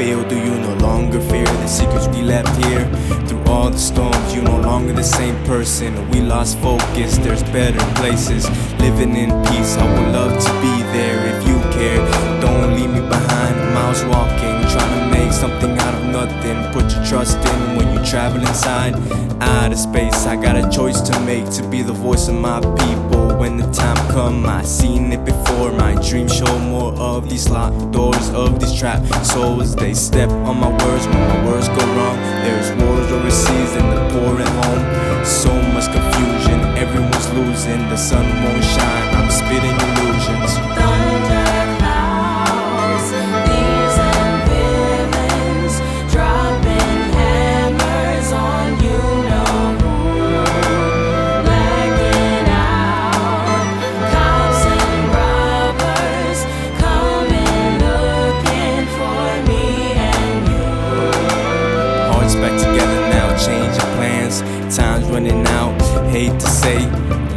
fail? Do you no longer fear the secrets we left here? Through all the storms, you no longer the same person. We lost focus, there's better places. Living in peace, I would love to be there if you care. Don't leave me behind, miles walking, trying to make something out of nothing. Put your trust in when travel inside. Out of space, I got a choice to make to be the voice of my people. When the time come, I seen it before. My dreams show more of these locked doors of these trapped souls. They step on my words when my words go wrong. There's wars overseas and the poor at home. So much confusion, everyone's losing. The sun won't shine. I'm spitting Time's running out. Hate to say,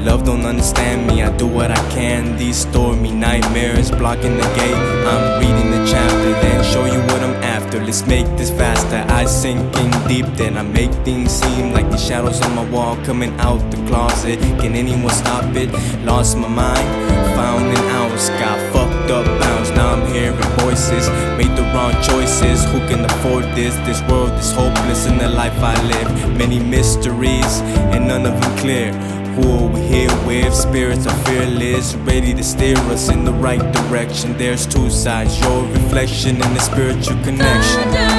love don't understand me. I do what I can. These stormy nightmares blocking the gate. I'm reading the chapter, then show you what I'm after. Let's make this faster. I sink in deep, then I make things seem like the shadows on my wall coming out the closet. Can anyone stop it? Lost my mind, Who can afford this? This world is hopeless in the life I live. Many mysteries and none of them clear. Who are we here with? Spirits are fearless, ready to steer us in the right direction. There's two sides, your reflection and the spiritual connection.